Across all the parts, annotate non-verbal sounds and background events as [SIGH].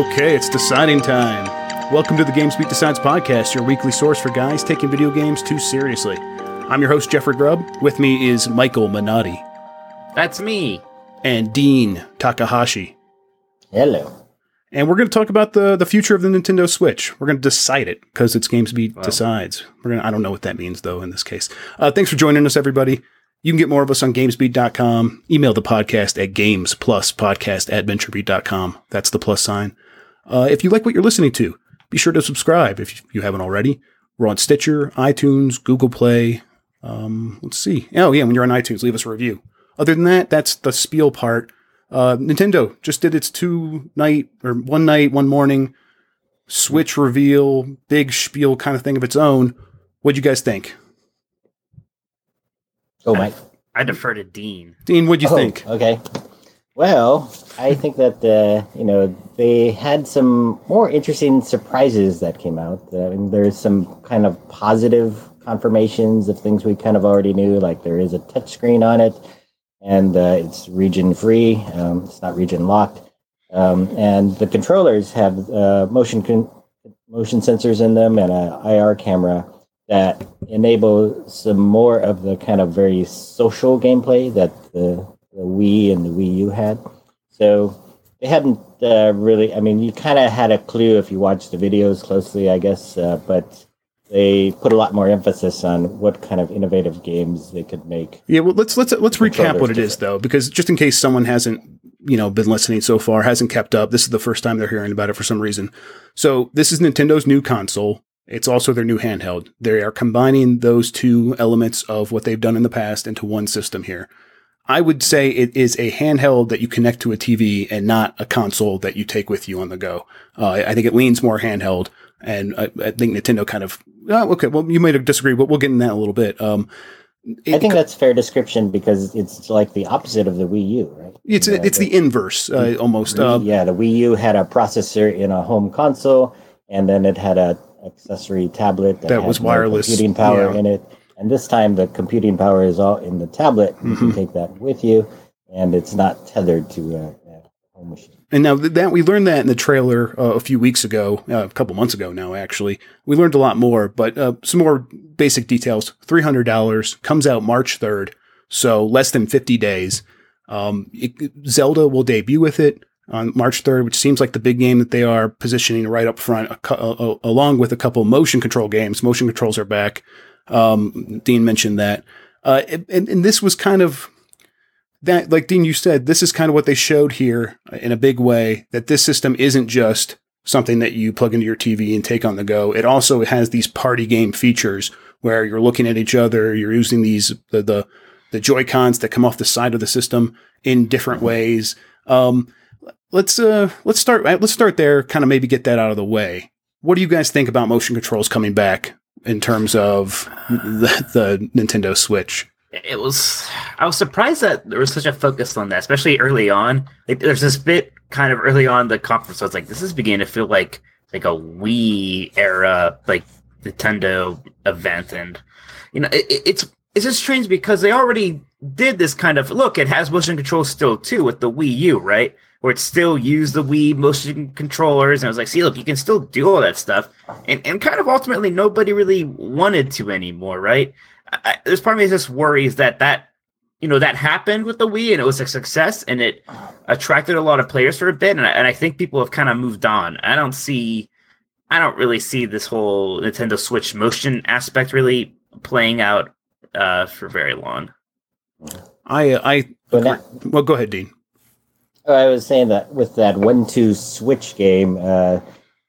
Okay, it's deciding time. Welcome to the GamesBeat Decides podcast, your weekly source for guys taking video games too seriously. I'm your host, Jeffrey Grubb. With me is Michael Minotti That's me. and Dean Takahashi. Hello. And we're going to talk about the, the future of the Nintendo Switch. We're going to decide it because it's GamesBeat Decides. We're gonna, I don't know what that means, though, in this case. Uh, thanks for joining us, everybody. You can get more of us on gamesbeat.com. Email the podcast at gamespluspodcast at venturebeat.com. That's the plus sign. Uh, if you like what you're listening to, be sure to subscribe if you haven't already. We're on Stitcher, iTunes, Google Play. Um, let's see. Oh, yeah, when you're on iTunes, leave us a review. Other than that, that's the spiel part. Uh, Nintendo just did its two night or one night, one morning Switch reveal, big spiel kind of thing of its own. What'd you guys think? Oh, Mike. I defer to Dean. Dean, what'd you Oh, think? Okay. Well, I think that uh, you know they had some more interesting surprises that came out. I mean, there's some kind of positive confirmations of things we kind of already knew, like there is a touchscreen on it, and uh, it's region free. Um, it's not region locked, um, and the controllers have uh, motion con- motion sensors in them and an IR camera that enable some more of the kind of very social gameplay that the, the Wii and the Wii U had. So they hadn't uh, really. I mean, you kind of had a clue if you watched the videos closely, I guess, uh, but they put a lot more emphasis on what kind of innovative games they could make. Yeah, well, let's let's let's recap what it is though, because just in case someone hasn't you know been listening so far, hasn't kept up, this is the first time they're hearing about it for some reason. So this is Nintendo's new console. It's also their new handheld. They are combining those two elements of what they've done in the past into one system here. I would say it is a handheld that you connect to a TV and not a console that you take with you on the go. Uh, I think it leans more handheld, and I, I think Nintendo kind of. Oh, okay, well, you might disagree, but we'll get in that in a little bit. Um, I think that's a fair description because it's like the opposite of the Wii U, right? It's Yeah, it's the inverse uh, almost. Uh, yeah, the Wii U had a processor in a home console, and then it had a accessory tablet that, That had was wireless, computing power yeah. in it. And this time, the computing power is all in the tablet. You Mhm. can take that with you, and it's not tethered to a, a home machine. and now that we learned that in the trailer uh, a few weeks ago, uh, a couple months ago now. Actually, we learned a lot more, but uh, some more basic details. Three hundred dollars comes out March third, so less than fifty days. Um, it, Zelda will debut with it on March third, which seems like the big game that they are positioning right up front, a uh, along with a couple motion control games. Motion controls are back. Um, Dean mentioned that, uh, and, and this was kind of that like Dean, you said, this is kind of what they showed here in a big way that this system isn't just something that you plug into your TV and take on the go. It also has these party game features where you're looking at each other, you're using these the the, the Joy Cons that come off the side of the system in different ways. Um, let's uh let's start let's start there. Kind of maybe get that out of the way. What do you guys think about motion controls coming back in terms of the, the Nintendo Switch? It was. I was surprised that there was such a focus on that, especially early on. Like, there's this bit kind of early on the conference. I was like, this is beginning to feel like like a Wii era, like Nintendo event, and you know, it, it- it's it's just strange because they already did this kind of look. It has motion control still too with the Wii U, right? Where it still used the Wii motion controllers, and I was like, see, look, you can still do all that stuff, and and kind of ultimately nobody really wanted to anymore, right? I, I- there's part of me that just worries that that you know that happened with the Wii and it was a success and it attracted a lot of players for a bit, and I, and I think people have kind of moved on. I don't see, I don't really see this whole Nintendo Switch motion aspect really playing out uh, for very long. I I well go ahead, Dean. I was saying that with that one-two switch game, uh,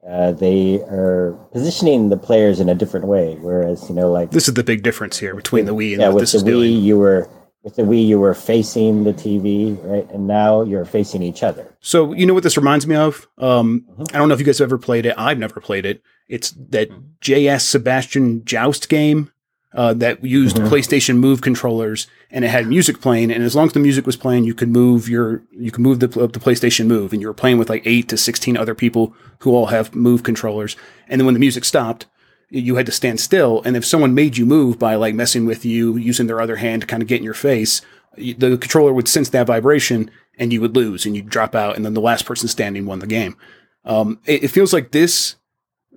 uh, they are positioning the players in a different way. Whereas you know, like This is the big difference here between the Wii and yeah, what with this the is Wii, doing. you were with the Wii, you were facing the TV, right? And now you're facing each other. So you know what this reminds me of? Um, Mhm. I don't know if you guys have ever played it. I've never played it. It's that JS Sebastian Joust game uh, that used Mhm. PlayStation Move controllers, and it had music playing. And as long as the music was playing, you could move your you could move the the PlayStation Move, and you were playing with like eight to sixteen other people who all have Move controllers. And then when the music stopped, you had to stand still. And if someone made you move by like messing with you, using their other hand to kind of get in your face, the controller would sense that vibration and you would lose and you'd drop out. And then the last person standing won the game. Um, it, it feels like this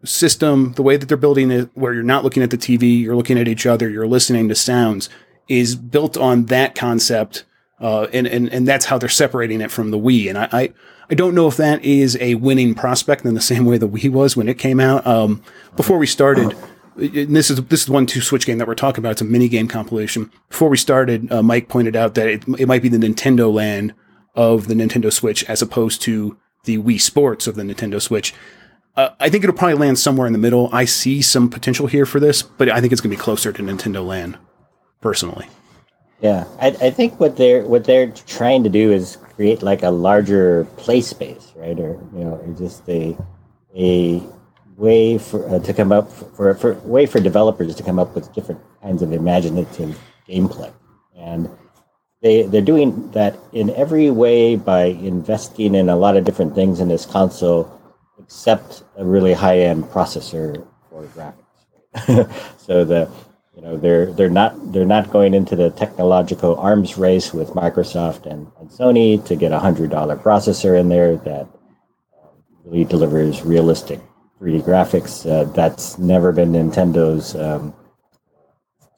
system, the way that they're building it, where you're not looking at the TV, you're looking at each other, you're listening to sounds, is built on that concept. Uh, and, and, and that's how they're separating it from the Wii. And I, I, I don't know if that is a winning prospect in the [LAUGHS] same way the Wii was when it came out. Um, before we started, and this is this is one two switch game that we're talking about. It's a mini game compilation. Before we started, uh, Mike pointed out that it, it might be the Nintendo Land of the Nintendo Switch as opposed to the Wii Sports of the Nintendo Switch. Uh, I think it'll probably land somewhere in the middle. I see some potential here for this, but I think it's going to be closer to Nintendo Land, personally. Yeah, I, I think what they're what they're trying to do is create like a larger play space, right? Or you know, or just a a way for uh, to come up for, for way for developers to come up with different kinds of imaginative gameplay, and they they're doing that in every way by investing in a lot of different things in this console, except a really high end processor for graphics. [LAUGHS] so the you know they're they're not they're not going into the technological arms race with Microsoft and, and Sony to get a hundred dollar processor in there that um, really delivers realistic 3D graphics. Uh, that's never been Nintendo's um,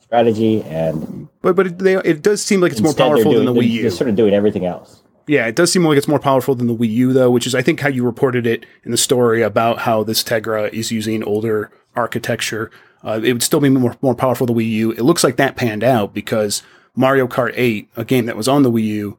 strategy, and but but it, they, it does seem like it's more powerful doing, than the Wii U. They're sort of doing everything else. Yeah, it does seem like it's more powerful than the Wii U, though, which is I think how you reported it in the story about how this Tegra is using older architecture uh, it would still be more, more powerful than the Wii U. It looks like that panned out because Mario Kart 8, a game that was on the Wii U,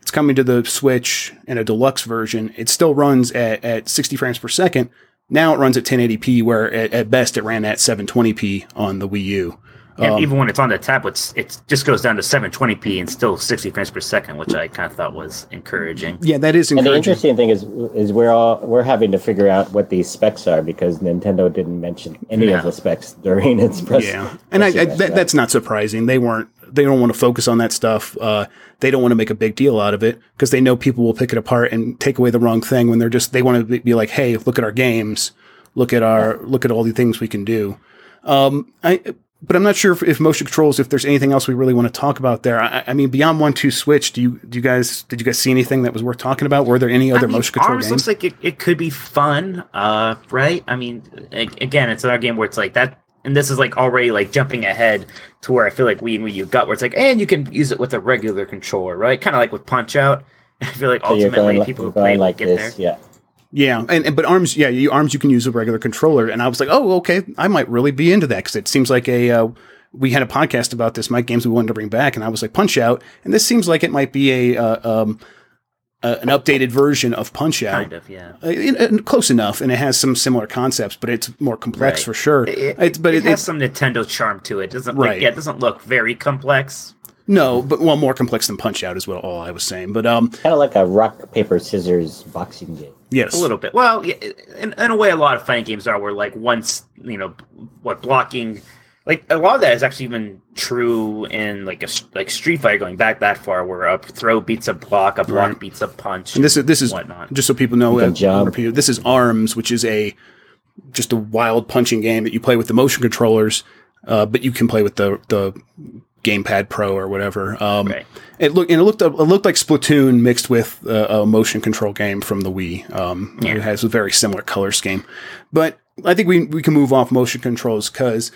it's coming to the Switch in a deluxe version. It still runs at, at 60 frames per second. Now it runs at 1080p, where at, at best it ran at 720p on the Wii U. And um, even when it's on the tablet, it just goes down to 720p and still 60 frames per second, which I kind of thought was encouraging. Yeah, that is encouraging. And the interesting thing is, is we're all we're having to figure out what these specs are because Nintendo didn't mention any yeah. of the specs during its press. Yeah, and I, I, that, that's not surprising. They weren't. They don't want to focus on that stuff. Uh, they don't want to make a big deal out of it because they know people will pick it apart and take away the wrong thing when they're just they want to be like, hey, look at our games, look at our look at all the things we can do. Um, I but I'm not sure if, if, motion controls, if there's anything else we really want to talk about there. I, I, mean, beyond one two switch, do you do you guys did you guys see anything that was worth talking about? Were there any other I mean, motion control Arms games? looks like it, it could be fun, uh, right? I mean, again, it's another game where it's like that, and this is like already like jumping ahead to where I feel like we and Wii U got where it's like, and you can use it with a regular controller, right? Kind of like with Punch Out. [LAUGHS] I feel like so ultimately people who play like get this, there. Yeah. Yeah, and, and, but arms, yeah, you, arms you can use a regular controller, and I was like, oh, okay, I might really be into that because it seems like a uh, we had a podcast about this, Mike games we wanted to bring back, and I was like Punch Out, and this seems like it might be a uh, um, uh, an updated version of Punch Out. Kind of, yeah. Uh, close enough, and it has some similar concepts, but it's more complex right. for sure. It, it but it, it has some Nintendo charm to it. it doesn't right? Like, yeah, it doesn't look very complex. No, but well, more complex than Punch Out is what all I was saying. But um, kind of like a rock paper scissors boxing game. Yes, a little bit. Well, in, in a way, a lot of fighting games are where like once you know what blocking like a lot of that is actually even true in like a like Street Fighter going back that far, where a throw beats a block, a block right. beats a punch. And this is this is whatnot. just so people know. Uh, repeat, this is Arms, which is a just a wild punching game that you play with the motion controllers, uh, but you can play with the the gamepad pro or whatever. Um, right. It looked and it looked it looked like Splatoon mixed with a motion control game from the Wii. Um, yeah. It has a very similar color scheme, but I think we we can move off motion controls because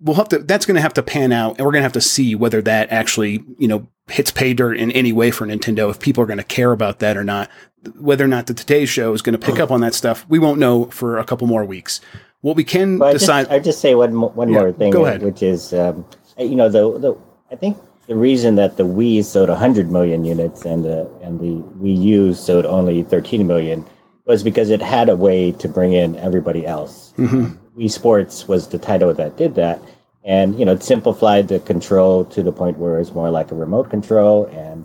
we'll have to that's going to have to pan out and we're going to have to see whether that actually you know hits pay dirt in any way for nintendo if people are going to care about that or not whether or not the today show is going to pick up on that stuff we won't know for a couple more weeks what we can well, decide i just, just say one, one yeah, more thing go ahead. which is um, you know the, the i think the reason that the wii sold 100 million units and the and the wii u sold only 13 million was because it had a way to bring in everybody else mm-hmm Wii Sports was the title that did that. And, you know, it simplified the control to the point where it's more like a remote control and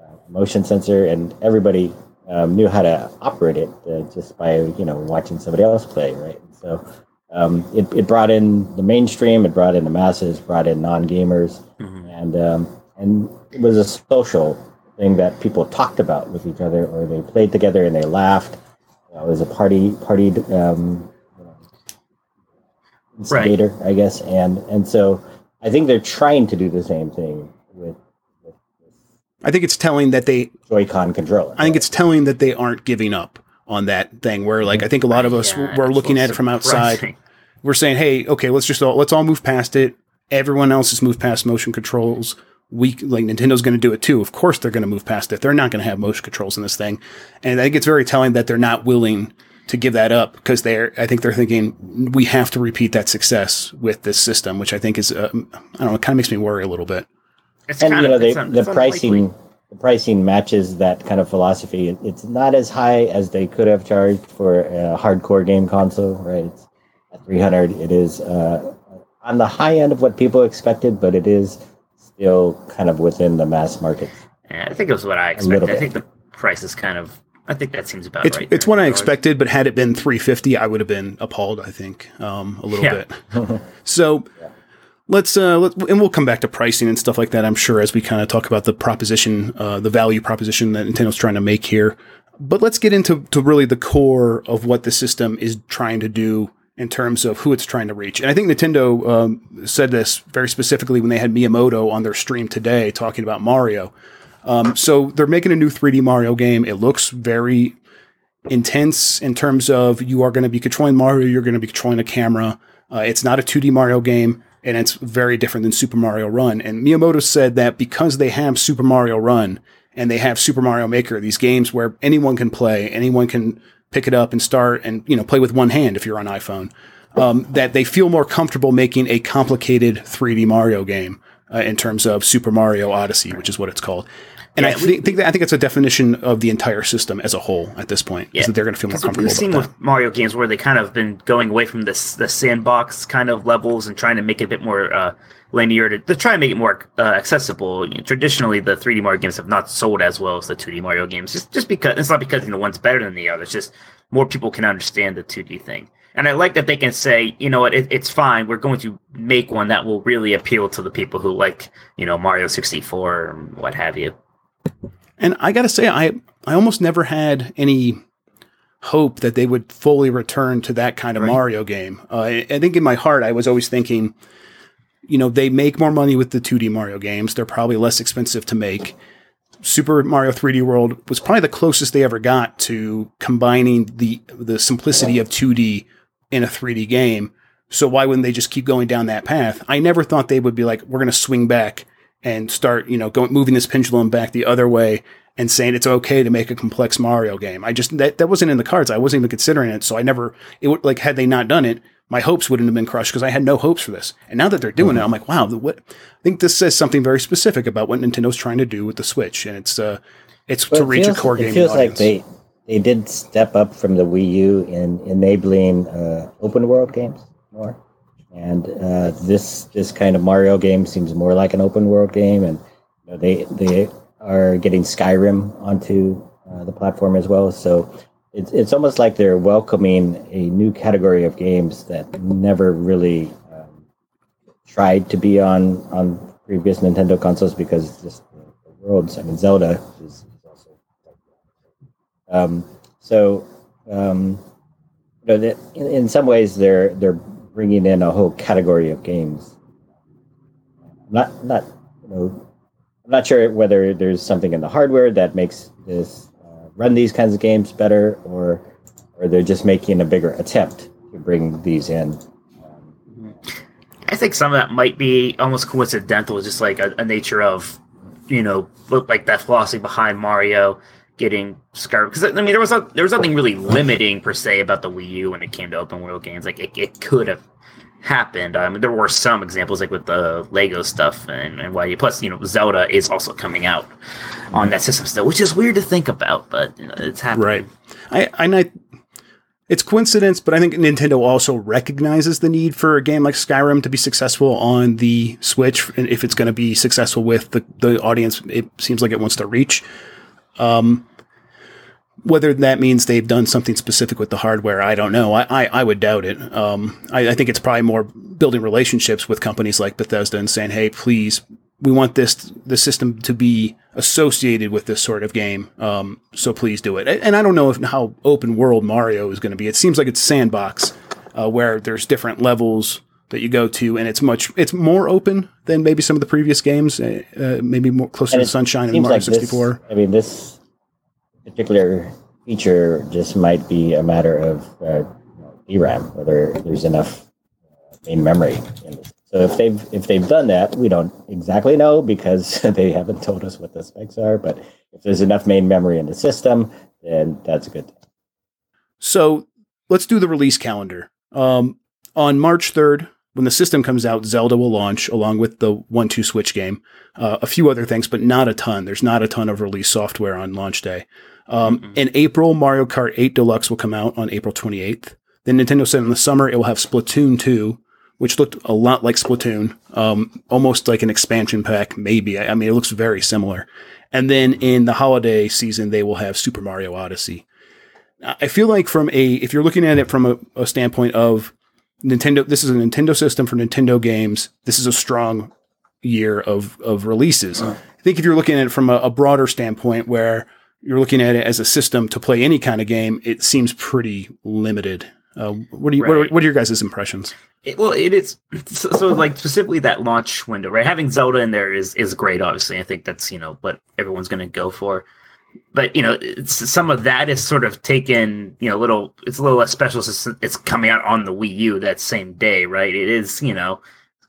uh, motion sensor, and everybody um, knew how to operate it uh, just by, you know, watching somebody else play, right? So um, it, it brought in the mainstream, it brought in the masses, brought in non gamers, mm-hmm. and, um, and it was a social thing that people talked about with each other, or they played together and they laughed. it was a party, party um, instigator, right. I guess, and and so I think they're trying to do the same thing with. I think it's telling that they Joy-Con controller. I think it's telling that they aren't giving up on that thing. Where like I think a lot of us Yeah, were looking so at it from outside. [LAUGHS] We're saying, hey, okay, let's just all, let's all move past it. Everyone else has moved past motion controls. We like Nintendo's going to do it too. Of course, they're going to move past it. They're not going to have motion controls in this thing, and I think it's very telling that they're not willing to give that up because they're. I think they're thinking we have to repeat that success with this system, which I think is. Uh, I don't know. It kind of makes me worry a little bit. It's and kind you know of, they, it's un- the pricing unlikely. Pricing the pricing matches that kind of philosophy it's not as high as they could have charged for a hardcore game console right it's at 300 it is uh, on the high end of what people expected but it is still kind of within the mass market Yeah, I think it was what I expected. I think the price is kind of. I think that seems about It's right. it's what I expected, but had it been 350, I would have been appalled. I think um, a little Yeah. bit. [LAUGHS] so let's uh, let, and we'll come back to pricing and stuff like that. I'm sure as we kind of talk about the proposition, uh, the value proposition that Nintendo's trying to make here. But let's get into to really the core of what the system is trying to do in terms of who it's trying to reach. And I think Nintendo um, said this very specifically when they had Miyamoto on their stream today talking about Mario. Um, so they're making a new 3D Mario game. It looks very intense in terms of you are going to be controlling Mario, you're going to be controlling a camera. Uh, it's not a 2D Mario game, and it's very different than Super Mario Run. And Miyamoto said that because they have Super Mario Run and they have Super Mario Maker, these games where anyone can play, anyone can pick it up and start and you know play with one hand if you're on iPhone. Um, that they feel more comfortable making a complicated 3D Mario game uh, in terms of Super Mario Odyssey, which is what it's called. And I Yeah, we- think that I think it's a definition of the entire system as a whole at this point. Is Yeah. that they're going to feel more comfortable we've seen about that. with Mario games where they kind of been going away from this the sandbox kind of levels and trying to make it a bit more uh, linear to, to try and make it more uh, accessible. You know, traditionally, the 3D Mario games have not sold as well as the 2D Mario games, just just because it's not because you know one's better than the other. It's just more people can understand the 2D thing. And I like that they can say, you know what, it, it's fine. We're going to make one that will really appeal to the people who like, you know, Mario 64 or what have you. And I got to say, I I almost never had any hope that they would fully return to that kind of Right. Mario game. Uh, I, I think in my heart, I was always thinking, you know, they make more money with the 2D Mario games. They're probably less expensive to make. Super Mario 3D World was probably the closest they ever got to combining the the simplicity of 2D in a 3D game. So why wouldn't they just keep going down that path? I never thought they would be like, we're going to swing back and start, you know, going moving this pendulum back the other way and saying it's okay to make a complex Mario game. I just that that wasn't in the cards. I wasn't even considering it. So I never it would like had they not done it, my hopes wouldn't have been crushed because I had no hopes for this. And now that they're doing it, I'm like, wow, the, what? I think this says something very specific about what Nintendo's trying to do with the Switch, and it's uh, it's Well, to it reach feels, a core it gaming feels audience. like they they did step up from the Wii U in enabling uh, open world games more, and uh, this this kind of Mario game seems more like an open world game, and you know, they they are getting Skyrim onto uh, the platform as well. So it's it's almost like they're welcoming a new category of games that never really um, tried to be on on previous Nintendo consoles because just the, the worlds. I mean, Zelda is, is also. Um, so, um, you know, in, in some ways they're they're bringing in a whole category of games. Not not you know, I'm not sure whether there's something in the hardware that makes this uh, run these kinds of games better, or or they're just making a bigger attempt to bring these in. I think some of that might be almost coincidental, just like a, a nature of, you know, look like that philosophy behind Mario getting Skyrim. Because I mean, there was a, there was nothing really limiting per se about the Wii U when it came to open world games. Like it, it could have happened. I mean, there were some examples like with the Lego stuff and and why plus you know Zelda is also coming out on that system still, which is weird to think about, but you know, it's happening. Right. I, I, I it's coincidence, but I think Nintendo also recognizes the need for a game like Skyrim to be successful on the Switch, and if it's going to be successful with the, the audience, it seems like it wants to reach. Um, whether that means they've done something specific with the hardware, I don't know. I, I, I would doubt it. Um, I, I think it's probably more building relationships with companies like Bethesda and saying, "Hey, please, we want this the system to be associated with this sort of game. Um, so please do it." And I don't know if how open world Mario is going to be. It seems like it's sandbox uh, where there's different levels that you go to, and it's much it's more open than maybe some of the previous games. Uh, maybe more closer to Sunshine and Mario like this- 64. I mean, this particular feature just might be a matter of uh, DRAM, whether there's enough uh, main memory in this. So if they've if they've done that, we don't exactly know because [LAUGHS] they haven't told us what the specs are. But if there's enough main memory in the system, then that's a good thing. So let's do the release calendar. Um, on March 3rd, when the system comes out, Zelda will launch along with the one two switch game, uh, a few other things, but not a ton. There's not a ton of release software on launch day. Um, mm-hmm. In April, Mario Kart 8 Deluxe will come out on April 28th. Then Nintendo said in the summer it will have Splatoon 2, which looked a lot like Splatoon, um, almost like an expansion pack, maybe. I, I mean, it looks very similar. And then in the holiday season, they will have Super Mario Odyssey. I feel like from a, if you're looking at it from a, a standpoint of Nintendo, this is a Nintendo system for Nintendo games. This is a strong year of of releases. I think if you're looking at it from a, a, broader standpoint, where you're looking at it as a system to play any kind of game, it seems pretty limited. Uh, what do you right. what, are, what, are, your guys' impressions? It, well, it is so, so, like specifically that launch window, right? Having Zelda in there is is great. Obviously, I think that's you know what everyone's going to go for but you know some of that is sort of taken you know a little it's a little less special since it's coming out on the wii u that same day right it is you know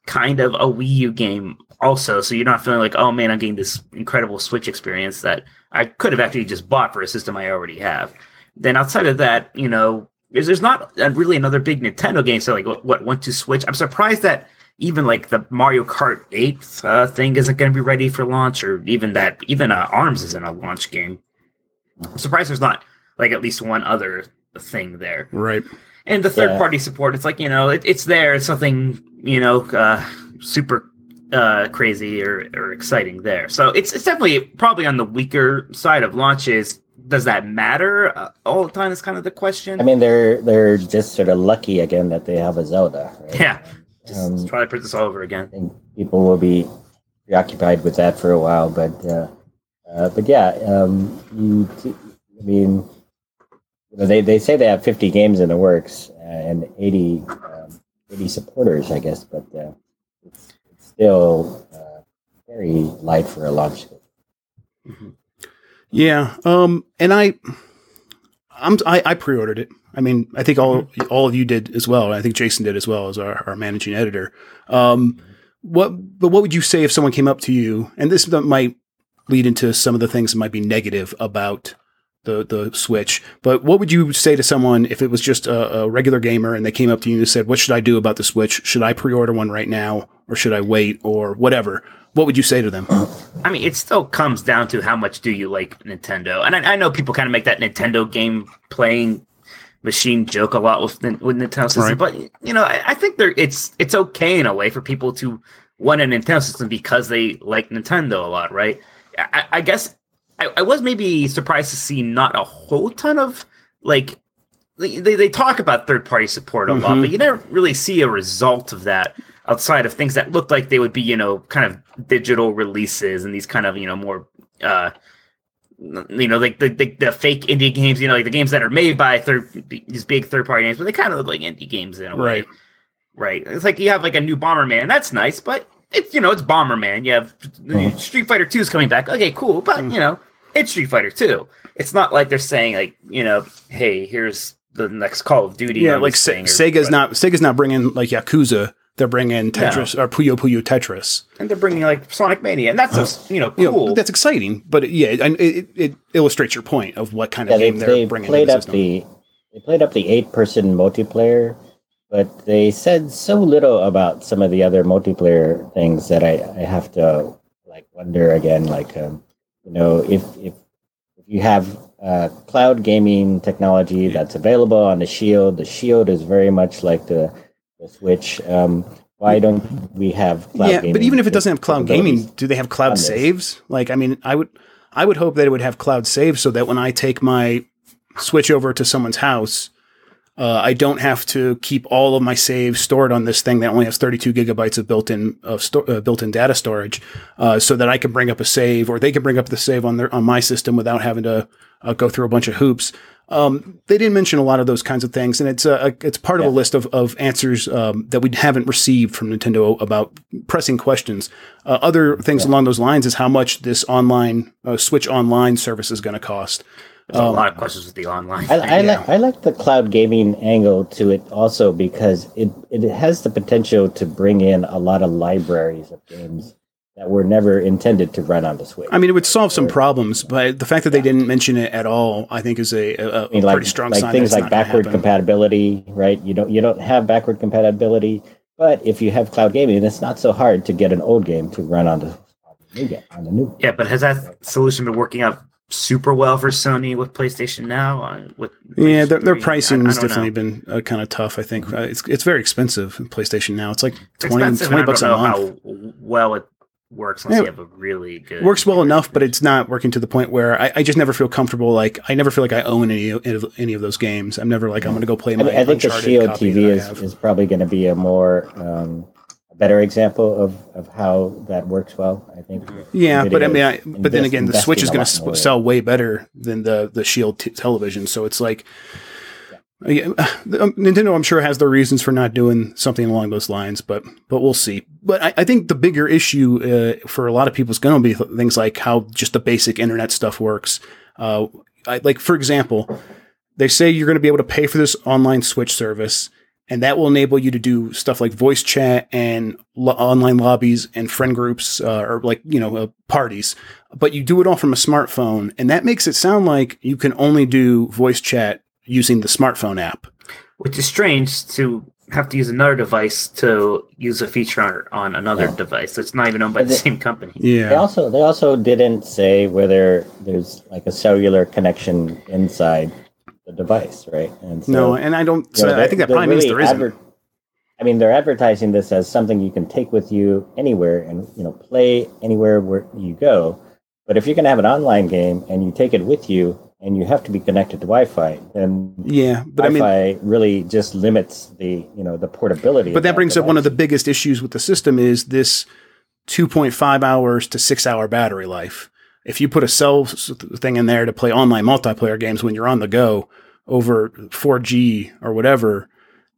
kind of a wii u game also so you're not feeling like oh man i'm getting this incredible switch experience that i could have actually just bought for a system i already have then outside of that you know there's, there's not really another big nintendo game so like what, what one two switch i'm surprised that even like the Mario Kart 8 uh, thing isn't going to be ready for launch, or even that even uh, Arms isn't a launch game. I'm surprised there's not like at least one other thing there. Right. And the third yeah. party support, it's like you know, it, it's there. It's something you know, uh, super uh, crazy or, or exciting there. So it's it's definitely probably on the weaker side of launches. Does that matter uh, all the time? Is kind of the question. I mean, they're they're just sort of lucky again that they have a Zelda. Right? Yeah, just um, try to put this all over again. And people will be preoccupied with that for a while, but uh, uh, but yeah, um, you. T- I mean, you know, they they say they have 50 games in the works uh, and 80 um, 80 supporters, I guess, but uh, it's, still uh, very light for a launch. Mm-hmm. Yeah, um, and I, I'm I, I pre-ordered it. I mean, I think all all of you did as well. I think Jason did as well as our, our managing editor. Um, what, but what would you say if someone came up to you, and this might lead into some of the things that might be negative about the the Switch. But what would you say to someone if it was just a, a, regular gamer and they came up to you and said, "What should I do about the Switch? Should I pre-order one right now, or should I wait, or whatever?" What would you say to them? I mean, it still comes down to how much do you like Nintendo, and I, I know people kind of make that Nintendo game playing machine joke a lot with with Nintendo system, right. but you know, I, I think there it's it's okay in a way for people to want a Nintendo system because they like Nintendo a lot, right? I, I guess I, I, was maybe surprised to see not a whole ton of like they, they talk about third party support a mm-hmm. lot, but you never really see a result of that outside of things that looked like they would be, you know, kind of digital releases and these kind of, you know, more uh you know, like the, the, the fake indie games, you know, like the games that are made by third these big third party games, but they kind of look like indie games in a way. Right. Right. It's like you have like a new Bomberman, that's nice, but it's you know, it's Bomberman. You have mm. Street Fighter 2 is coming back. Okay, cool, but mm. you know, it's Street Fighter 2. It's not like they're saying like, you know, hey, here's the next Call of Duty. Yeah, like Se- Sega's not Sega's not bringing like Yakuza. They're bringing Tetris no. or Puyo Puyo Tetris, and they're bringing like Sonic Mania, and that's just you know cool. You know, that's exciting, but yeah, it, it, it, illustrates your point of what kind of yeah, game they, are bringing. Played the up the they played up the eight person multiplayer, but they said so little about some of the other multiplayer things that I, I have to like wonder again, like um, you know if if you have uh, cloud gaming technology that's available on the Shield. The Shield is very much like the, the Switch. Um, why don't we have cloud yeah, but even if it doesn't have cloud gaming, do they have cloud saves? Like, I mean, I would, I would hope that it would have cloud saves so that when I take my Switch over to someone's house, uh, I don't have to keep all of my saves stored on this thing that only has 32 gigabytes of built-in of sto- uh, built-in data storage, uh, so that I can bring up a save, or they can bring up the save on their on my system without having to uh, go through a bunch of hoops. Um, they didn't mention a lot of those kinds of things, and it's a, it's part yeah. of a list of, of answers um, that we haven't received from Nintendo about pressing questions. Uh, other things yeah. along those lines is how much this online uh, Switch Online service is going to cost. There's a um, lot of questions with the online. I, I Yeah. like I like the cloud gaming angle to it also because it it has the potential to bring in a lot of libraries of games that were never intended to run on the Switch. I mean, it would solve some problems, but the fact that they didn't mention it at all, I think, is a, a, I mean, a like, pretty strong like sign. things that like not backward compatibility, right? You don't you don't have backward compatibility, but if you have cloud gaming, it's not so hard to get an old game to run on the, on the new game on the new. yeah, but has that solution been working out super well for Sony with PlayStation Now? Uh, with Yeah, their, their pricing I- I has definitely know. been uh, kind of tough. I think uh, it's it's very expensive. in PlayStation now, it's like It's 20, 20 and bucks I a don't know month. how well it works unless Yeah. you have a really good. works well enough, but it's not working to the point where I, I just never feel comfortable. Like I never feel like I own any of any of those games. I'm never like I'm going to go play my. mean, I think the Uncharted Shield TV is, is probably going to be a more um, a better example of, of how that works well. I think. Yeah, but I mean, I, but then again, the Switch is going to sell way better than the the Shield t- television. So it's like, yeah, [SIGHS] um, Nintendo, I'm sure has their reasons for not doing something along those lines, but but we'll see. But I, I think the bigger issue uh, for a lot of people is going to be th- things like how just the basic internet stuff works. Uh, I, like for example, they say you're going to be able to pay for this online Switch service, and that will enable you to do stuff like voice chat and lo- online lobbies and friend groups uh, or like you know uh, parties. But you do it all from a smartphone, and that makes it sound like you can only do voice chat using the smartphone app. which is strange to have to use another device to use a feature on, on another Yeah. device. So it's not even owned by But the the- same company. They Yeah, also they also didn't say whether there's like a cellular connection inside the device, right? And so, no, and I don't. you know, I think that probably means really there isn't. adver- I mean, they're advertising this as something you can take with you anywhere and you know play anywhere where you go. But if you're going to have an online game and you take it with you and you have to be connected to Wi-Fi, then yeah, but I mean, Wi-Fi really just limits the you know the portability. But that brings up one of the biggest issues with the system is this 2.5 hours to six hour battery life. If you put a cell thing in there to play online multiplayer games when you're on the go over 4G or whatever,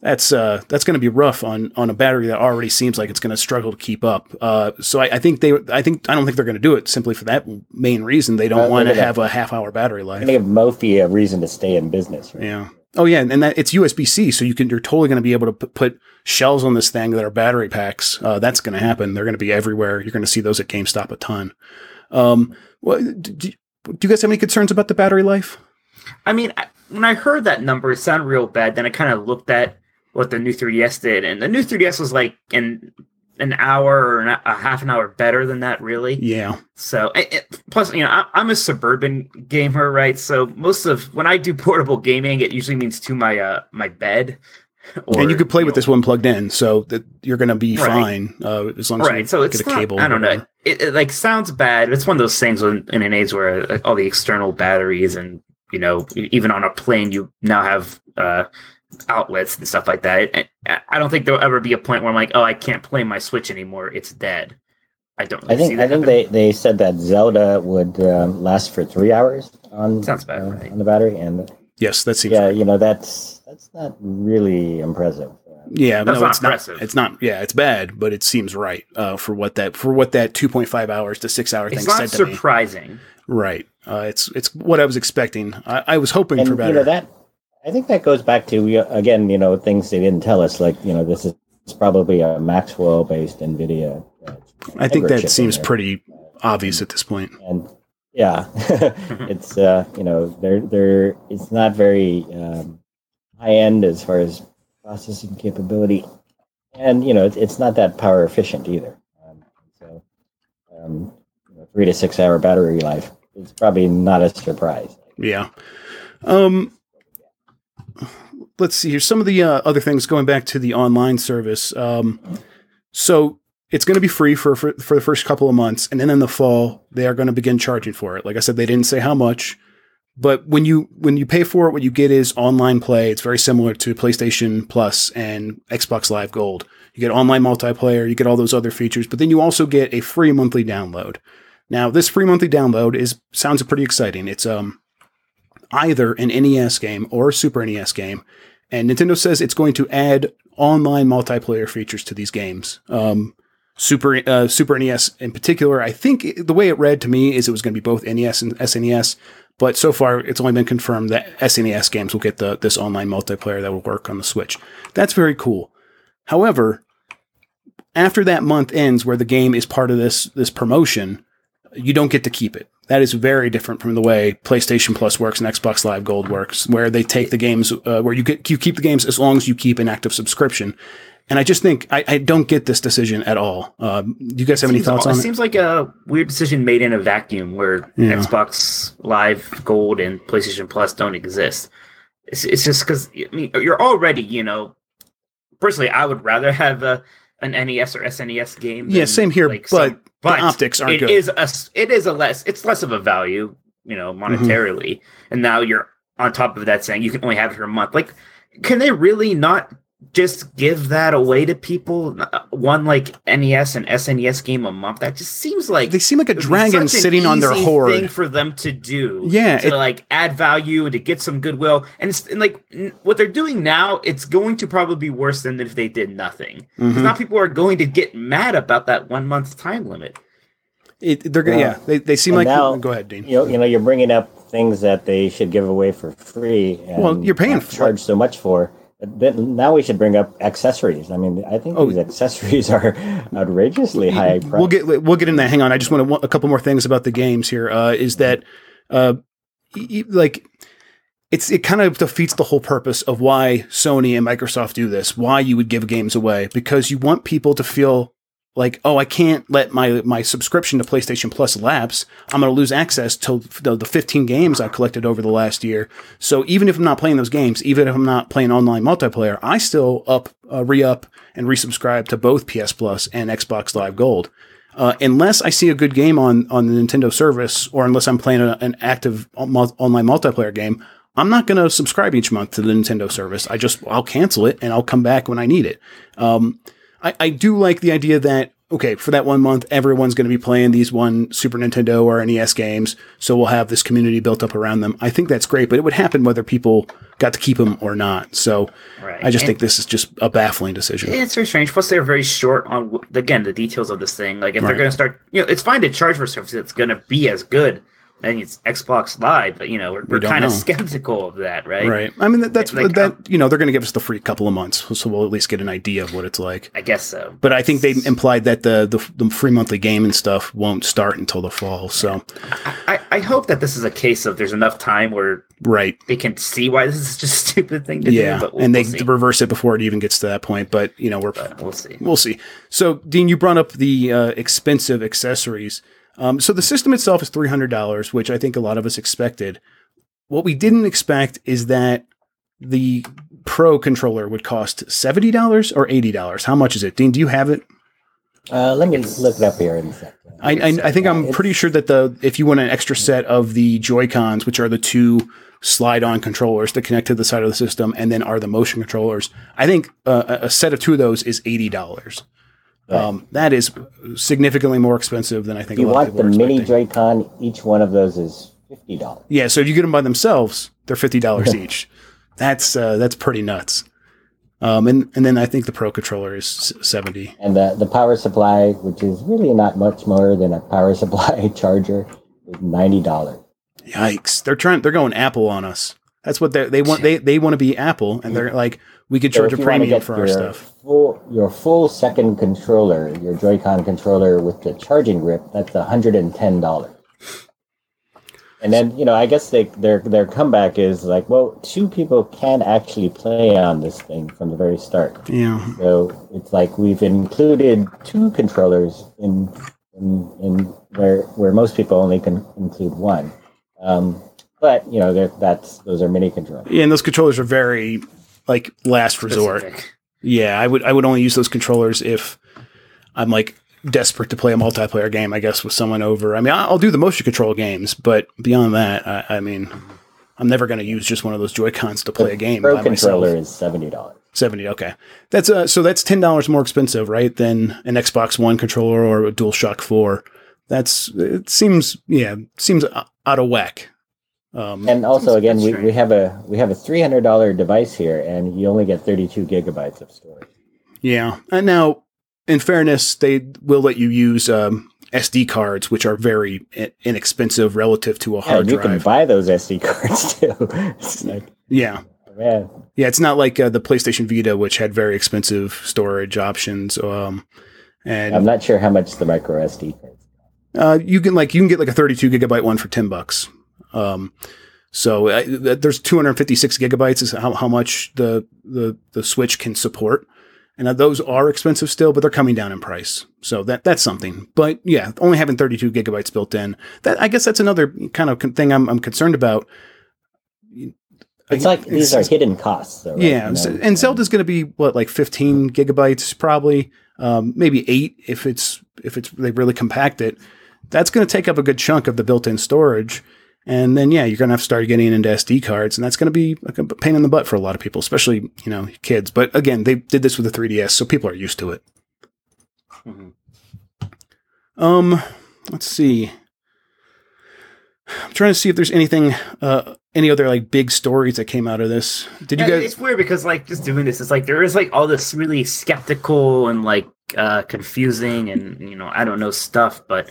that's uh, that's going to be rough on on a battery that already seems like it's going to struggle to keep up. Uh, so I, I think they, I think I don't think they're going to do it simply for that main reason. They don't Uh, want to look at that. have a half hour battery life. going to give Mophie a reason to stay in business. Right? Yeah. Oh yeah, and that it's USB C, so you can you're totally going to be able to p- put shells on this thing that are battery packs. Uh, that's going to happen. They're going to be everywhere. You're going to see those at GameStop a ton. Um, well, do, do you guys have any concerns about the battery life? I mean, I, when I heard that number, it sounded real bad. Then I kind of looked at what the new 3DS did, and the new 3DS was like an an hour or an, a half an hour better than that, really. Yeah, So, it, it- plus, you know, I, I'm a suburban gamer, right? So most of when I do [LAUGHS] portable gaming, it usually means to my uh my bed. and you could play with know, this one plugged in, so that you're going to be Right. fine uh, as long as you right so it's get a not, cable. i don't know it, it like sounds bad it's one of those things when, in an age where like, all the external batteries and you know even on a plane you now have uh outlets and stuff like that I- i don't think there'll ever be a point where i'm like oh i can't play my switch anymore it's dead i don't really I think see I think they, they said that Zelda would um, last for three hours on Sounds about uh, right. on the battery, and Yes, that seems. yeah, you know that's that's not really impressive. Yeah, That's no, not it's not. It's not. Yeah, it's bad, but it seems right uh, for what that for what that 2.5 hours to six hour it's thing not said to me. Surprising Right. Uh, it's it's what I was expecting. I, I was hoping and for you better. know that I think that goes back to again, you know, things they didn't tell us. Like you know, this is it's probably a Maxwell based NVIDIA. uh, I think that seems there. pretty obvious at this point. and yeah, [LAUGHS] [LAUGHS] it's uh, you know they're they're it's not very um, high end as far as processing capability, and you know it's, it's not that power efficient either. Um, so um, you know, three to six hour battery life it's probably not a surprise. Yeah. Um. Let's see here. Some of the uh, other things going back to the online service. Um. So it's going to be free for, for for the first couple of months, and then in the fall they are going to begin charging for it. Like I said, they didn't say how much, but when you when you pay for it, what you get is online play. It's very similar to PlayStation Plus and Xbox Live Gold. You get online multiplayer, you get all those other features, but then you also get a free monthly download. Now, this free monthly download is sounds pretty exciting. It's um either an NES game or a Super NES game, and Nintendo says it's going to add online multiplayer features to these games. Um, Super uh, Super NES in particular, I think the way it read to me is it was going to be both NES and SNES, But so far, it's only been confirmed that SNES games will get the this online multiplayer that will work on the Switch. That's very cool. However, after that month ends, where the game is part of this this promotion, you don't get to keep it. That is very different from the way PlayStation Plus works and Xbox Live Gold works, where they take the games, uh, where you get you keep the games as long as you keep an active subscription. And I just think I, I don't get this decision at all. Um, do you guys have any thoughts it on it? seems like a weird decision made in a vacuum where Yeah. Xbox Live Gold and PlayStation Plus don't exist. It's, it's just because I mean you're already you know personally I would rather [LAUGHS] have a an NES or SNES game. Yeah, than, same here, like, but some- the optics aren't it good. is a it is a less it's less of a value you know Mm-hmm. monetarily, and now you're on top of that saying you can only have it for a month. Like, can they really not? Just give that away to people. Uh, One like NES and SNES game a month. That just seems like They seem like a dragon sitting on their easy hoard. thing for them to do. Yeah, to it- like add value and to get some goodwill. And it's and like n- what they're doing now. It's going to probably be worse than if they did nothing. 'Cause Mhm. Now people are going to get mad about that one month time limit. It, they're gonna, Yeah. yeah. They, they seem And like. now- go ahead, Dean. You know, you know, you're bringing up things that they should give away for free. And Well, you're paying for charge so much for. Then now we should bring up accessories. I mean, I think Oh. these accessories are outrageously high. Price. We'll get we'll get in that. Hang on, I just want to, a couple more things about the games here. Uh, is that uh, like it's it kind of defeats the whole purpose of why Sony and Microsoft do this. Why you would give games away because you want people to feel like, oh, I can't let my my subscription to PlayStation Plus lapse. I'm going to lose access to the, the 15 games I've collected over the last year. So even if I'm not playing those games, even if I'm not playing online multiplayer, I still up uh, re up and resubscribe to both PS Plus and Xbox Live Gold. Uh, unless I see a good game on on the Nintendo service, or unless I'm playing a, an active online multiplayer game, I'm not going to subscribe each month to the Nintendo service. I just I'll cancel it and I'll come back when I need it. Um, I, I do like the idea that okay, for that one month, everyone's going to be playing these one Super Nintendo or NES games, so we'll have this community built up around them. I think that's great, but it would happen whether people got to keep them or not. So Right. I just And- think this is just a baffling decision. It's very strange. Plus, they're very short on again the details of this thing. Like, if Right. they're going to start, you know, it's fine to charge for service that's going to be as good. And it's Xbox Live, but you know, we're, we're don't kind of skeptical of that, right? Right. I mean, that, that's Like, that. um, You know, they're going to give us the free couple of months, so we'll at least get an idea of what it's like. I guess so. But I think they implied that the, the the free monthly game and stuff won't start until the fall. So I, I hope that this is a case of there's enough time where right, they can see why this is just a stupid thing to yeah, do. But we'll, and they we'll reverse it before it even gets to that point. But you know, we're But we'll see. We'll see. So, Dean, you brought up the uh, expensive accessories. Um, so, the system itself is three hundred dollars, which I think a lot of us expected. What we didn't expect is that the Pro controller would cost seventy dollars or eighty dollars. How much is it, Dean? Do you have it? Uh, let me look it up here in a second. I, I, I think I'm pretty sure that the if you want an extra set of the Joy Cons, which are the two slide-on controllers that connect to the side of the system, and then are the motion controllers, I think uh, a a set of two of those is eighty dollars. Um, that is significantly more expensive than I think. If you a lot of want the mini. Joy-Con, each one of those is fifty dollars. yeah. So if you get them by themselves, they're fifty dollars [LAUGHS] each. That's uh, that's pretty nuts. Um, and and then I think the Pro controller is seventy. And the, the power supply, which is really not much more than a power [LAUGHS] supply charger, is ninety dollars. Yikes! They're trying. They're going Apple on us. That's what they they want. They they want to be Apple, and they're like, we could charge a premium for our stuff. Full, your full second controller, your Joy-Con controller with the charging grip, that's hundred and ten dollars. And then you know, I guess they, their their comeback is like, well, two people can actually play on this thing from the very start. Yeah. So it's like we've included two controllers in in, in where where most people only can include one. Um, but you know, that's those are mini controllers. Yeah, and those controllers are very like last resort. Specific. Yeah, I would I would only use those controllers if I'm like desperate to play a multiplayer game. I guess with someone over. I mean, I'll do the motion control games, but beyond that, I, I mean, I'm never going to use just one of those Joy Cons to play a game Pro by controller myself. is seventy dollars. Seventy. Okay, that's uh so that's ten dollars more expensive, right, than an Xbox One controller or a DualShock Four. That's it seems yeah seems out of whack. Um, And also, again, we, we have a we have a three hundred dollar device here, and you only get thirty two gigabytes of storage. Yeah. And now, in fairness, they will let you use um, SD cards, which are very inexpensive relative to a Yeah, hard and you can buy those SD [LAUGHS] cards too. it's like, yeah, man, yeah, it's not like uh, the PlayStation Vita, which had very expensive storage options. Um, and I'm not sure how much the micro SD cards. Uh, you can like you can get like a 32 gigabyte one for 10 bucks. Um, so th- there's 256 gigabytes is how, how much the, the the Switch can support, and uh, those are expensive still, but they're coming down in price. So that that's something. But yeah, only having 32 gigabytes built in, that I guess that's another kind of thing I'm I'm concerned about. It's like these are hidden costs. Though, right? yeah, You know, and Zelda's going to be what like 15 gigabytes probably, um, maybe eight if it's if it's they really compact it. That's going to take up a good chunk of the built-in storage, and then yeah, you're going to have to start getting into SD cards, and that's going to be a pain in the butt for a lot of people, especially you know kids. But again, they did this with the 3DS, so people are used to it. Mhm. Um, let's see. I'm trying to see if there's anything, uh, any other like big stories that came out of this. Did you Yeah, guys? It's weird because like just doing this, it's like there is like all this really skeptical and like uh confusing and you know I don't know stuff, but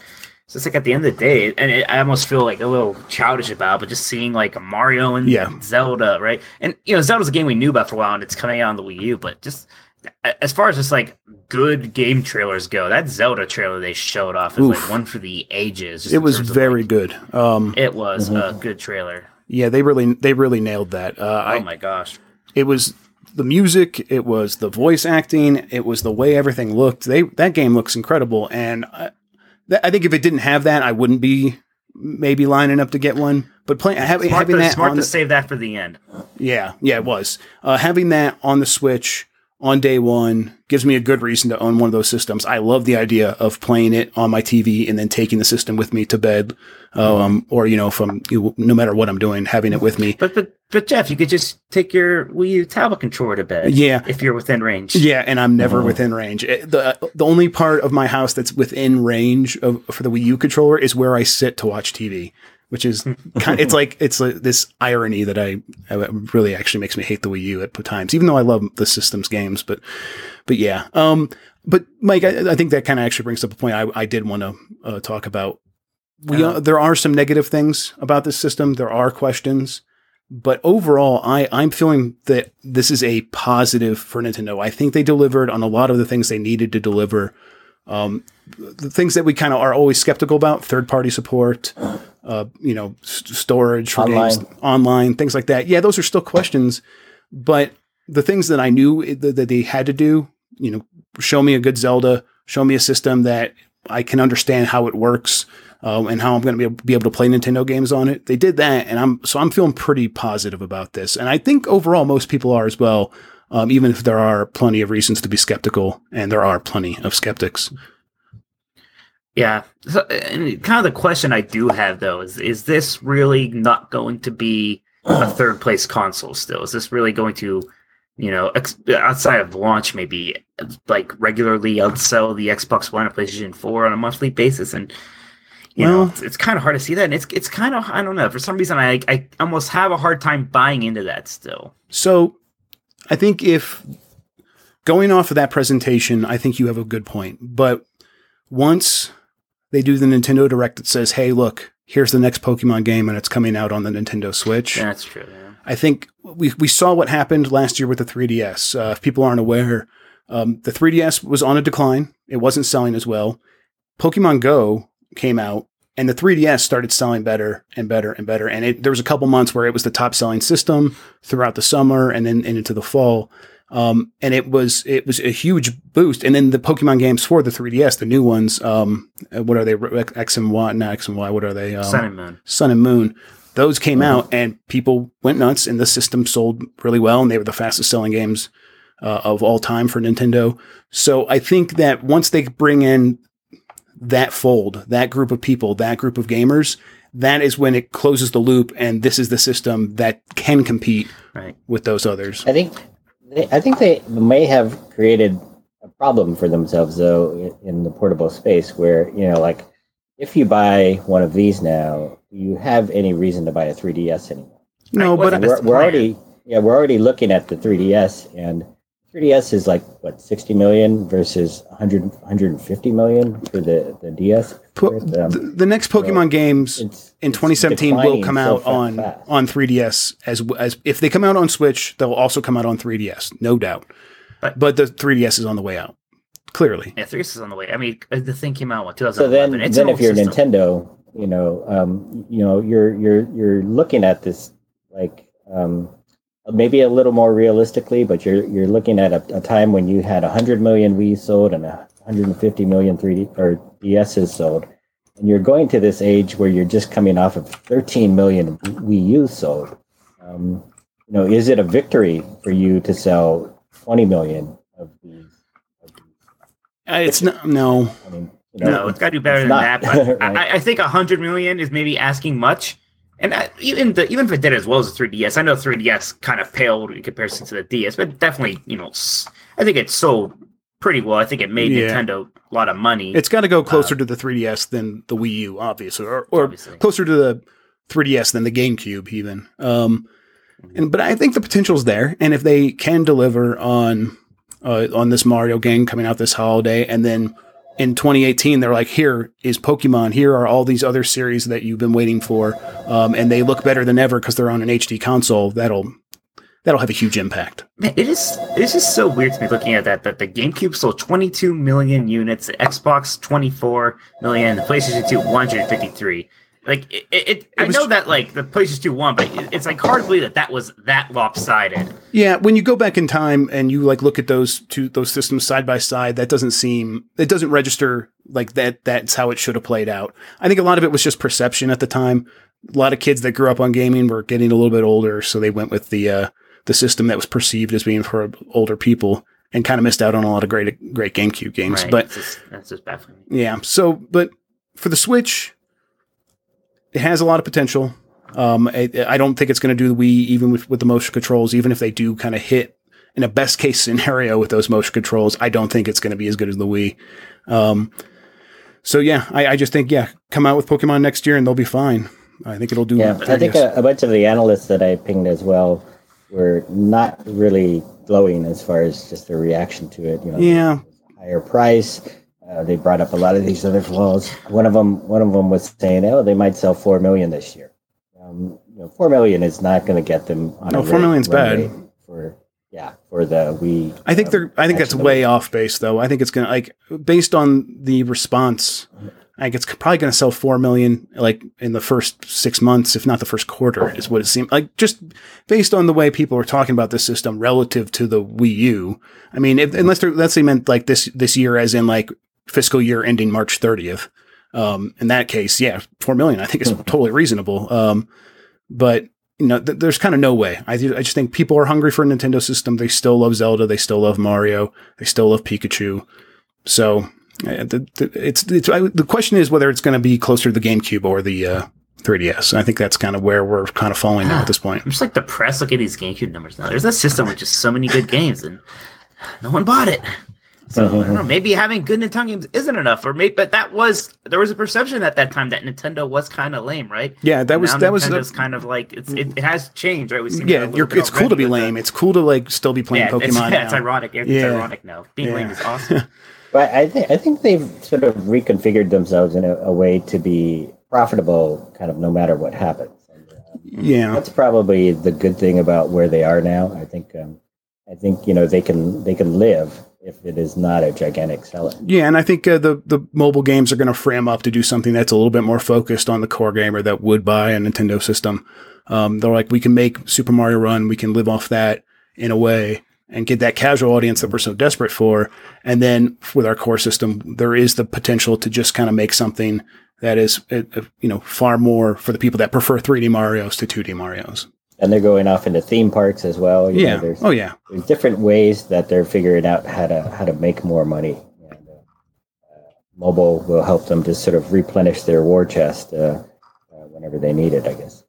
it's like at the end of the day, and it, I almost feel like a little childish about, it, but just seeing like Mario and Yeah. Zelda, right? And you know Zelda's a game we knew about for a while, and it's coming out on the Wii U, but just as far as just like good game trailers go, that Zelda trailer they showed off is Oof. like one for the ages. It was very like- good. Um, It was a Mhm. good trailer. yeah, they really they really nailed that. Uh, Oh I, my gosh. it was the music, it was the voice acting, it was the way everything looked. They that game looks incredible, and I, I think if it didn't have that, I wouldn't be maybe lining up to get one. But having, Smart, having to, that smart on to the, save that for the end. yeah yeah it was uh, having that on the Switch on day one gives me a good reason to own one of those systems. I love the idea of playing it on my TV and then taking the system with me to bed, um, or you know, from you, no matter what I'm doing, having it with me. But but but Jeff, you could just take your Wii U tablet controller to bed. Yeah. if you're within range. Yeah, and I'm never Mhm. within range. It- the The only part of my house that's within range of for the Wii U controller is where I sit to watch TV, which is [LAUGHS] kind. It's like it's like this irony that I, I really actually makes me hate the Wii U at times, even though I love the system's games. But but yeah, um, but Mike, I, I think that kind of actually brings up a point I, I did want to uh, talk about. We Uh-huh. uh, there are some negative things about this system. There are questions. But overall, I, I'm feeling that this is a positive for Nintendo. I think they delivered on a lot of the things they needed to deliver. Um, the things that we kind of are always skeptical about, third party support, uh, you know, s- storage for Online. games, online, things like that. Yeah, those are still questions. But the things that I knew that, they had to do, you know, show me a good Zelda, show me a system that I can understand how it works, um, and how I'm going to be, be able to play Nintendo games on it. They did that, and I'm so I'm feeling pretty positive about this, and I think overall most people are as well. Um, even if there are plenty of reasons to be skeptical, and there are plenty of skeptics. Yeah. So, and kind of the question I do have though is: Is this really not going to be a [CLEARS THROAT] third place console? Still, is this really going to, you know, ex- outside of launch, maybe like regularly outsell the Xbox One and PlayStation Four on a monthly basis? And you know, it's, it's kind of hard to see that. And it's it's kind of I don't know. For some reason, I I almost have a hard time buying into that still. So, I think if going off of that presentation, I think you have a good point. But once they do the Nintendo Direct that says, "Hey, look, here's the next Pokemon game, and it's coming out on the Nintendo Switch," that's true. Yeah. I think we we saw what happened last year with the 3DS. Uh, if people aren't aware, um, the 3DS was on a decline. It wasn't selling as well. Pokemon Go came out, and the 3DS started selling better and better and better. And it, there was a couple months where it was the top selling system throughout the summer and then and into the fall. Um, and it was it was a huge boost. And then the Pokemon games for the 3DS, the new ones, um, uh, what are they? X and Y, not X and Y. What are they? Um, Sun and Moon. Sun and Moon. Those came out and people went nuts, and the system sold really well, and they were the fastest selling games uh, of all time for Nintendo. So I think that once they bring in that fold, that group of people, that group of gamers, that is when it closes the loop, and this is the system that can compete Right. with those others. I think they, I think they may have created a problem for themselves though in the portable space where you know like if you buy one of these now you have any reason to buy a 3ds anymore. No, but we're, we're already yeah we're already looking at the 3ds and if 3DS is like what 60 million versus 100 150 million for the the DS. Po- Um, the, the next Pokemon games it's- in it's 2017 will come out fa- on fast. on 3DS as as if they come out on Switch, they'll also come out on 3DS, no doubt. But But- the 3DS is on the way out. Clearly. Yeah, 3DS is on the way. I mean, uh, the thing came out in So then, it's then if you're system. Nintendo, you know, um, you know, you're you're you're looking at this like um, maybe a little more realistically, but you're you're looking at a, a time when you had 100 million Wii sold and 150 million 3D or DSs sold, and you're going to this age where you're just coming off of 13 million Wii U sold. Um, you know, is it a victory for you to sell 20 million of these? Of these? Uh, It's not no. I mean, you know, No, it's got to do better than not, that. But [LAUGHS] right? I, I think 100 million is maybe asking much. And I, even the, even if it did as well as the 3DS, I know 3DS kind of paled in comparison to the DS, but definitely, you know, I think it sold pretty well. I think it made Yeah. Nintendo a lot of money. It's got to go closer to the 3DS than the Wii U, obviously, or, or Obviously. closer to the 3DS than the GameCube, even. Um, and but I think the potential's there, and if they can deliver on uh, on this Mario game coming out this holiday, and then in 2018 they're like, here is Pokemon, here are all these other series that you've been waiting for, um, and they look better than ever because they're on an HD console. That'll that'll have a huge impact. Man, it is it's just so weird to me looking at that that the GameCube sold 22 million units, the Xbox 24 million, the PlayStation 2 153. Like it, it, I was- know that like the PlayStation 2 won, but it, it's like hard to believe that that was that lopsided. Yeah, when you go back in time and you like look at those two those systems side by side, that doesn't seem it doesn't register like that that's how it should have played out. I think a lot of it was just perception at the time. A lot of kids that grew up on gaming were getting a little bit older, so they went with the uh the system that was perceived as being for older people and kind of missed out on a lot of great great GameCube games. Right? But It's just, that's just baffling. yeah. So, but for the Switch, it has a lot of potential. Um, I, I don't think it's going to do the Wii even with, with the motion controls, even if they do kind of hit in a best case [LAUGHS] scenario with those motion controls. I don't think it's going to be as good as the Wii. Um, so yeah, I, I just think, yeah, come out with Pokemon next year and they'll be fine. I think it'll do. Yeah, I think a, a bunch of the analysts that I pinged as well were not really glowing as far as just their reaction to it. You know, yeah, higher price. Uh, they brought up a lot of these other flaws. One of them, one of them was saying, "Oh, they might sell four million this year." Um, you know, four million is not going to get them on No, a four rate- million's bad. for yeah for the we. I think they're. I think that's way off base, though. I think it's gonna like based on the response. I think it's probably gonna sell four million like in the first six months, if not the first quarter, is what it seemed like. Just based on the way people are talking about this system relative to the Wii U. I mean, if, unless they're, unless they meant like this this year, as in like fiscal year ending March thirtieth. Um, in that case, yeah, four million I think is totally reasonable. Um, but you know, th- there's kind of no way. I, ju- I just think people are hungry for a Nintendo system. They still love Zelda. They still love Mario. They still love Pikachu. So uh, the, the, it's, it's I, the question is whether it's going to be closer to the GameCube or the uh, 3DS. I think that's kind of where we're kind of falling now at this point. I'm just like depressed looking at these GameCube numbers now. There's a system with just so many good games, and no one bought it. So I don't know. Maybe having good Nintendo games isn't enough, or maybe. But that was there was a perception at that time that Nintendo was kind of lame, right? Yeah, that was Now that was Nintendo's a, kind of like it's, it, it has changed, right? We've seen yeah. that a little You're, it's cool to be already with the- lame. It's cool to like still be playing yeah, it's, [LAUGHS] Pokemon. yeah, it's ironic. It's Yeah. ironic now. Being Yeah. lame is awesome. [LAUGHS] But I think I think they've sort of reconfigured themselves in a, a way to be profitable, kind of no matter what happens. And, uh, Yeah, that's probably the good thing about where they are now. I think um, I think you know they can they can live if it is not a gigantic seller. Yeah, and I think uh, the the mobile games are going to frame up to do something that's a little bit more focused on the core gamer that would buy a Nintendo system. Um, they're like, we can make Super Mario Run, we can live off that in a way, and get that casual audience that we're so desperate for. And then with our core system, there is the potential to just kind of make something that is, uh, uh, you know, far more for the people that prefer 3D Mario's to 2D Mario's. And they're going off into theme parks as well. You know, Yeah. there's, Oh yeah. there's different ways that they're figuring out how to how to make more money. And, uh, uh, mobile will help them to sort of replenish their war chest uh, uh, whenever they need it. I guess.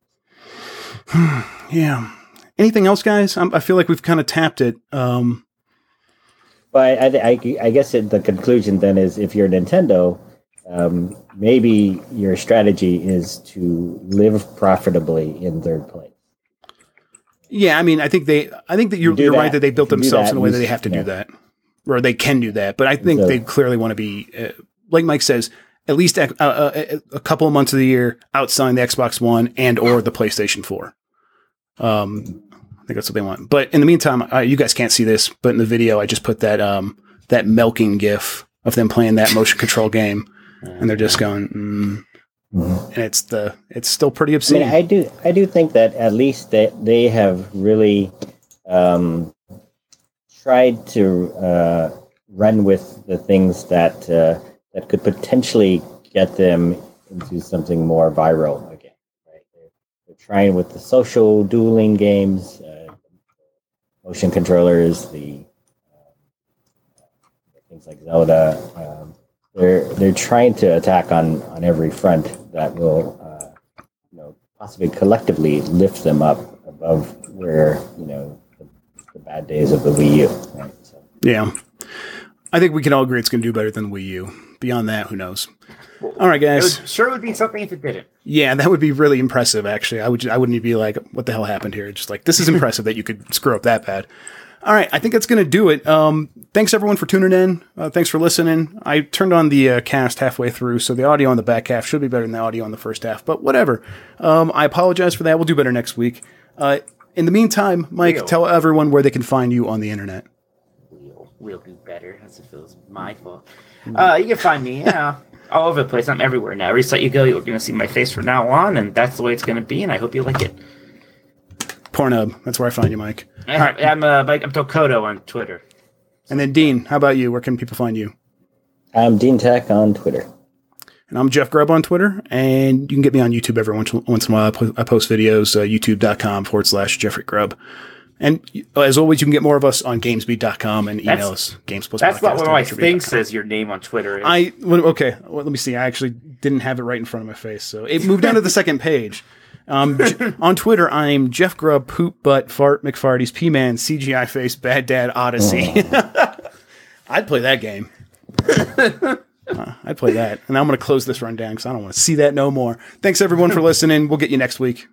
[SIGHS] Yeah. Anything else, guys? I'm, I feel like we've kind of tapped it. Um, But I, I, I guess it, the conclusion then is if you're Nintendo, um, maybe your strategy is to live profitably in third place. Yeah, I mean, I think they, I think that you're, you're that. right that they built You themselves in a way that they have to yeah. do that, or they can do that. But I think So- they clearly want to be, uh, like Mike says, at least a, a, a- couple of months of the year outselling the Xbox One and or the PlayStation Four. Um, I think that's what they want. But in the meantime, uh, you guys can't see this, but in the video, I just put that um that milking gif of them playing that motion control game, and they're just going, mm. And it's the it's still pretty I obscene. mean, I do, I do think that at least they they have really um, tried to uh, run with the things that uh, that could potentially get them into something more viral again. Right? They're, they're trying with the social dueling games, uh, motion controllers, the um, things like Zelda. Um, they're they're trying to attack on on every front that will uh, you know possibly collectively lift them up above where you know the, the bad days of the Wii U. Right? So, Yeah. I think we can all agree it's going to do better than Wii U. Beyond that, who knows? All right, guys. would, sure would be something if it didn't. Yeah, that would be really impressive. Actually, I would. I wouldn't be like, "What the hell happened here?" Just like this is impressive that you could screw up that bad. All right, I think that's going to do it. Um, thanks everyone for tuning in. Uh, thanks for listening. I turned on the uh, cast halfway through, so the audio on the back half should be better than the audio on the first half. But whatever. Um, I apologize for that. We'll do better next week. Uh, in the meantime, Mike, tell everyone where they can find you on the internet. We'll, we'll do better if it was my fault. Uh, you can find me yeah, [LAUGHS] all over the place. I'm everywhere now. Every site you go, you're going to see my face from now on, and that's the way it's going to be. And I hope you like it. Pornhub. That's where I find you, Mike. I, I'm uh, Mike, I'm Tokoto on Twitter. And then Dean, how about you? Where can people find you? I'm deantak on Twitter. And I'm Jeff Grubb on Twitter, and you can get me on YouTube every once, once in a while. I, I post videos, uh, youtube.com forward slash Jeffrey Grubb. And as always, you can get more of us on gamesbeat.com and email That's- us, games That's not what my thing says your name on Twitter is. I, okay, well, let me see. I actually didn't have it right in front of my face. So it moved down to the [LAUGHS] second page. Um, on Twitter, I'm Jeff Grubb, Poop Butt, Fart, McFarties, P Man, CGI Face, Bad Dad, Odyssey. [LAUGHS] I'd play that game. [LAUGHS] Uh, I'd play that. And I'm going to close this rundown because I don't want to see that no more. Thanks everyone for listening. We'll get you next week.